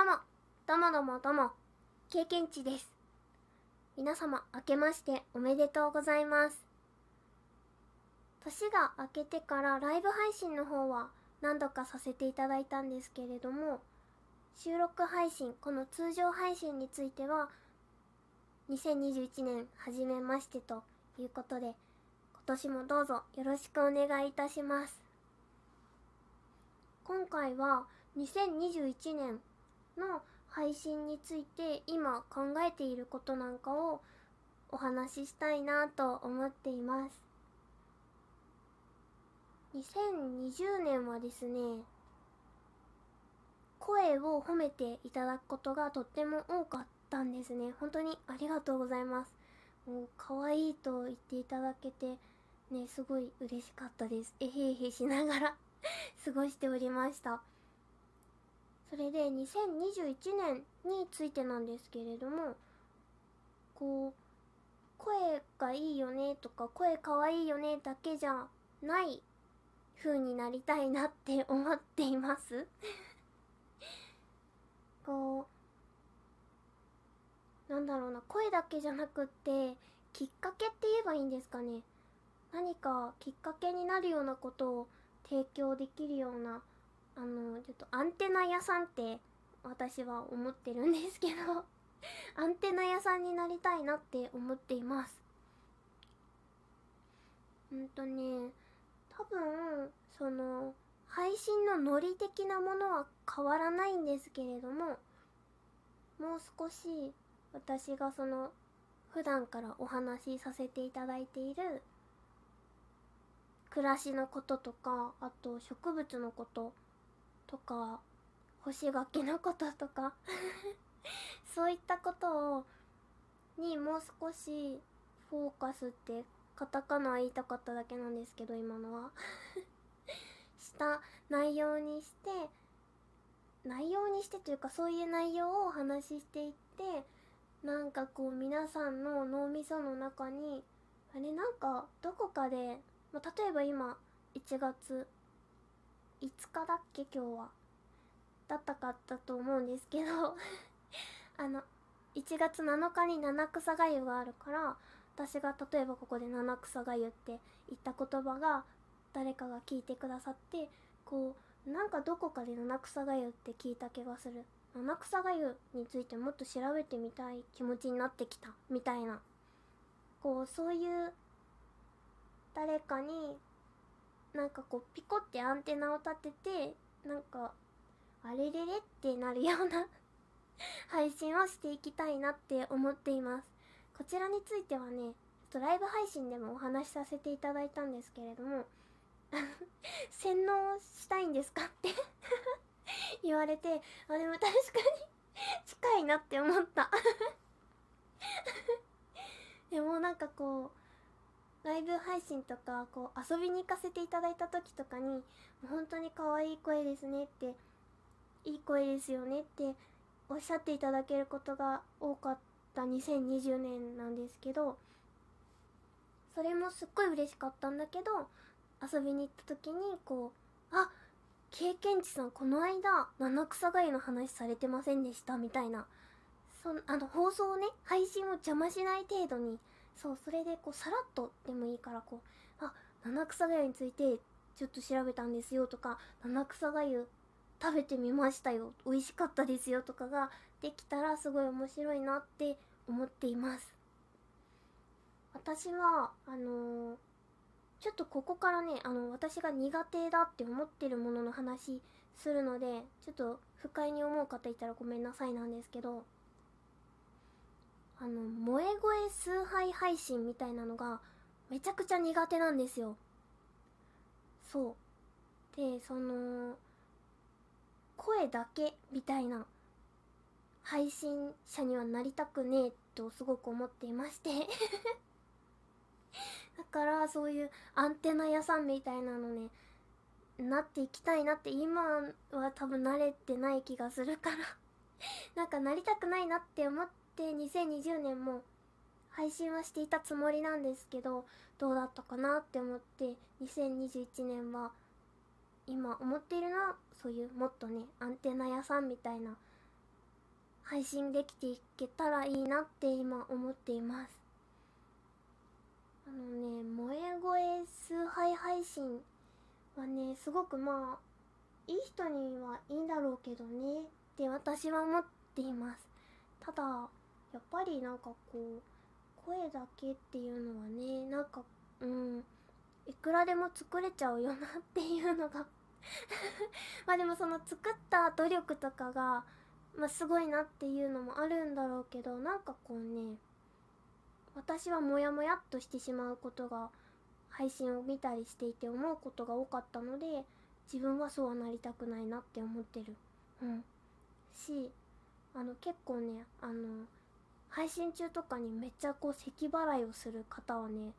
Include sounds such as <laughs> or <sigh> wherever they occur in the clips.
どうも、どうもどうもどうも、経験値です。皆様、明けましておめでとうございます。年が明けてからライブ配信の方は何度かさせていただいたんですけれども、収録配信、この通常配信については、2021年初めましてということで、今年もどうぞよろしくお願いいたします。今回は2021年の配信について今考えていることなんかをお話ししたいなと思っています。2020年はですね声を褒めていただくことがとっても多かったんですね。本当にありがとうございます。もう可愛いと言っていただけてねすごい嬉しかったです。えへへしながら <laughs> 過ごしておりました。それで2021年についてなんですけれどもこう声がいいよねとか声かわいいよねだけじゃない風になりたいなって思っています。<laughs> こうなんだろうな声だけじゃなくってきっかけって言えばいいんですかね。何かきっかけになるようなことを提供できるようなあのちょっとアンテナ屋さんって私は思ってるんですけど <laughs> アンテナ屋さんになりたいなって思っています。うんとね多分その配信のノリ的なものは変わらないんですけれどももう少し私がその普段からお話しさせていただいている暮らしのこととかあと植物のこととか干し柿のこととか <laughs> そういったことをにもう少しフォーカスってカタカナ言いたかっただけなんですけど今のは。<laughs> した内容にして内容にしてというかそういう内容をお話ししていってなんかこう皆さんの脳みその中にあれなんかどこかで、まあ、例えば今1月5日だっけ今日は。だったかったと思うんですけど。<laughs> あの1月7日に七草がゆがあるから私が例えばここで七草がゆって言った言葉が誰かが聞いてくださってこうなんかどこかで七草がゆって聞いた気がする。七草がゆについてもっと調べてみたい気持ちになってきたみたいな。こうそういう誰かになんかこうピコってアンテナを立ててなんかあれれれってなるような <laughs> 配信をしていきたいなって思っています。こちらについてはねちょっとライブ配信でもお話しさせていただいたんですけれども <laughs> 洗脳したいんですかって <laughs> 言われてあでも確かに近いなって思った。でもなんかこうライブ配信とかこう遊びに行かせていただいた時とかに本当に可愛い声ですねっていい声ですよねっておっしゃっていただけることが多かった2020年なんですけどそれもすっごい嬉しかったんだけど遊びに行った時にこうあ経験値さんこの間七草がゆの話されてませんでしたみたいなそあの放送をね配信を邪魔しない程度にそうそれでこうさらっとでもいいからこうあ七草がゆについてちょっと調べたんですよとか七草がゆ食べてみましたよ美味しかったですよとかができたらすごい面白いなって思っています。私はあのー、ちょっとここからねあの私が苦手だって思ってるものの話するのでちょっと不快に思う方いたらごめんなさいなんですけどあの萌え声崇拝配信みたいなのがめちゃくちゃ苦手なんですよ。そう。でその声だけみたいな配信者にはなりたくねえとすごく思っていまして。<laughs> だからそういうアンテナ屋さんみたいなのねなっていきたいなって今は多分慣れてない気がするから。<laughs> なんかなりたくないなって思ってで2020年も配信はしていたつもりなんですけどどうだったかなって思って2021年は今思っているのはそういうもっとねアンテナ屋さんみたいな配信できていけたらいいなって今思っています。あのね萌え声崇拝配信はねすごくまあいい人にはいいんだろうけどねって私は思っています。ただやっぱりなんかこう声だけっていうのはねなんかうんいくらでも作れちゃうよなっていうのが。<laughs> まあでもその作った努力とかがまあすごいなっていうのもあるんだろうけどなんかこうね私はモヤモヤっとしてしまうことが配信を見たりしていて思うことが多かったので自分はそうはなりたくないなって思ってる。うん。しあの結構ねあの配信中とかにめっちゃこう咳払いをする方はね、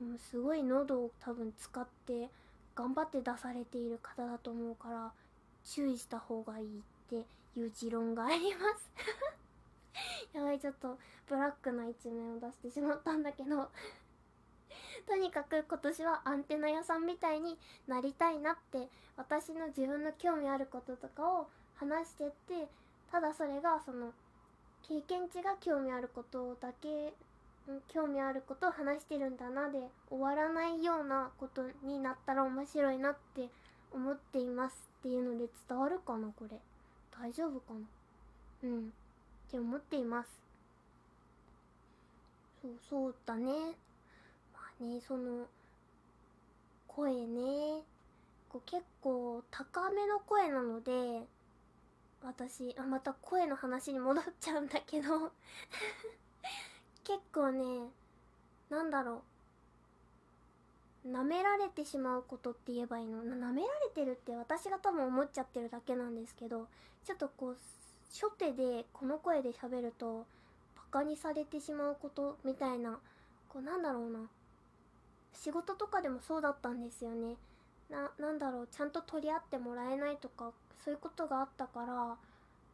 う、すごい喉を多分使って頑張って出されている方だと思うから注意した方がいいっていう持論があります。<laughs> やばいちょっとブラックな一面を出してしまったんだけど。<laughs> とにかく今年はアンテナ屋さんみたいになりたいなって私の自分の興味あることとかを話してってただそれがその経験値が興味あることだけ興味あることを話してるんだなで終わらないようなことになったら面白いなって思っていますっていうので伝わるかなこれ。大丈夫かな？うん。って思っています。そうそうだね。まあねその声ね。こう結構高めの声なので私あまた声の話に戻っちゃうんだけど。<laughs> 結構ねなんだろう。舐められてしまうことって言えばいいの？舐められてるって私が多分思っちゃってるだけなんですけどちょっとこう初手でこの声で喋るとバカにされてしまうことみたいなこうなんだろうな。仕事とかでもそうだったんですよね。ななんだろうちゃんと取り合ってもらえないとかそういうことがあったから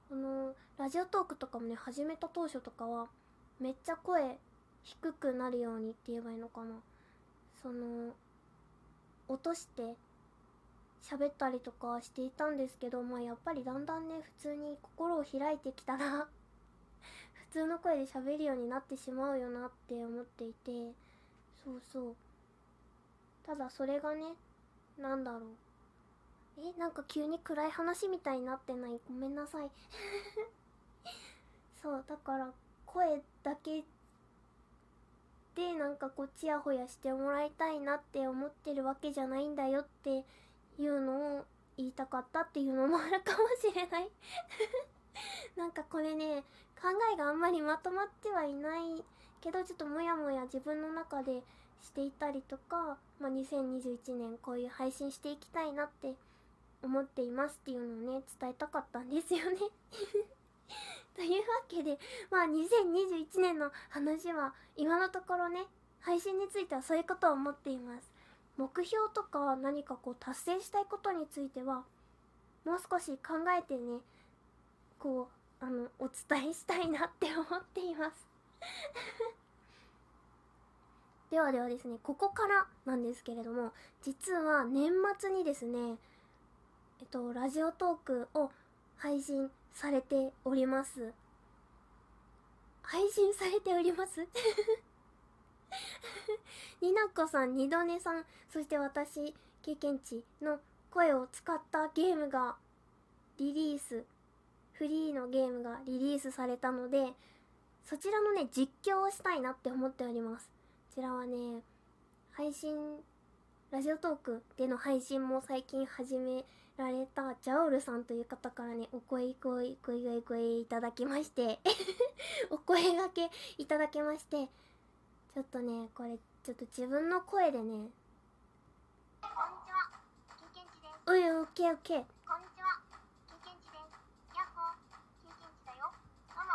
このラジオトークとかもね始めた当初とかはめっちゃ声低くなるようにって言えばいいのかな。その落として喋ったりとかしていたんですけどまあやっぱりだんだんね普通に心を開いてきたら <laughs> 普通の声で喋るようになってしまうよなって思っていてそうそう。ただそれがねなんだろう。えなんか急に暗い話みたいになってない？ごめんなさい。<laughs> そうだから声だけでなんかこうちやほやしてもらいたいなって思ってるわけじゃないんだよっていうのを言いたかったっていうのもあるかもしれない。<laughs> なんかこれね考えがあんまりまとまってはいないけどちょっとモヤモヤ自分の中でしていたりとか、まあ、2021年こういう配信していきたいなって思っていますっていうのをね伝えたかったんですよね。<laughs> というわけでまあ2021年の話は今のところね配信についてはそういうことを思っています。目標とか何かこう達成したいことについてはもう少し考えてねこうあのお伝えしたいなって思っています。ではではですねここからなんですけれども実は年末にですねえっとラジオトークを配信されております配信されております？<laughs> になこさん、二度寝さん、そして私、経験値の声を使ったゲームがリリース、フリーのゲームがリリースされたので、そちらのね、実況をしたいなって思っております。こちらはね、配信、ラジオトークでの配信も最近始められたジャオルさんという方からね、お声声、声声声いただきまして <laughs> お声がけいただきまして、ちょっとね、これ、ちょっと自分の声でね。こんにちは、経験値です。うい、オッケーオッケー。こんにちは、経験値です。やっほー、経験値だよ。どうも、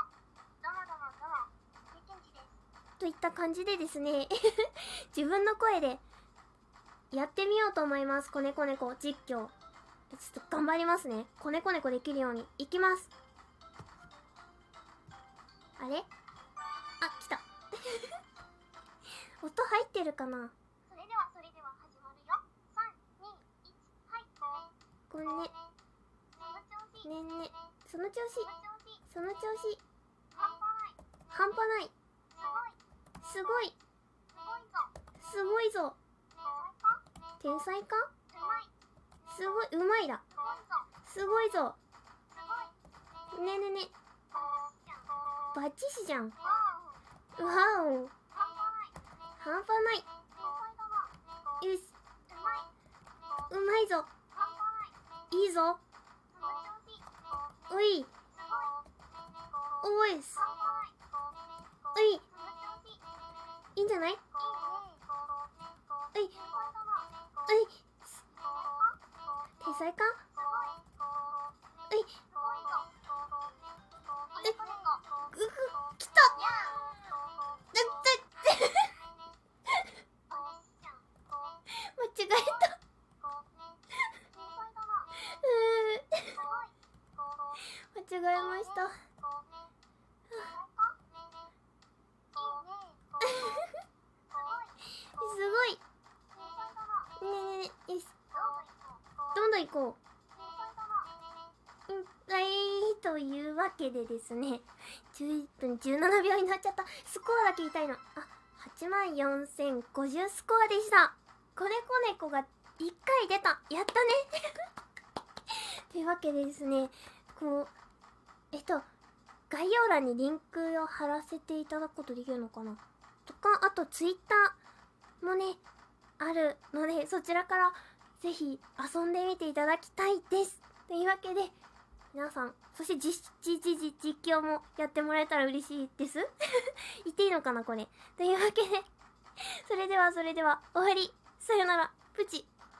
どうもどうもどうも、経験値です。といった感じでですね、<laughs> 自分の声でやってみようと思います。子猫猫実況。ちょっと頑張りますね。子猫猫できるように。いきます。あれ？あ、来た。<laughs> 音入ってるかな？それではそれでは始まるよ。3、2、1、はい、ごめんね。ねねね。その調子その調子その調子半端ない半端ないすごいすごい。すごいぞ。天才か？すごいうまいだ。すごいぞ。ねねねバッチシじゃん。わお。半端ない。よし。うまいぞ。いいぞ。おいおい。おい。いいんじゃない？い。い。天才か？ど行こう。はいというわけでですね11分17秒になっちゃった。スコアだけ言いたいの。あ8万4050スコアでした。子猫猫が1回出た。やったね。<laughs> というわけでですねこうえっと概要欄にリンクを貼らせていただくことできるのかな。とかあとツイッターもねあるのでそちらからぜひ遊んでみていただきたいです。というわけで皆さんそして実実実況もやってもらえたら嬉しいです。<laughs> 言っていいのかなこれ。というわけでそれではそれでは終わり。さよなら。プチ。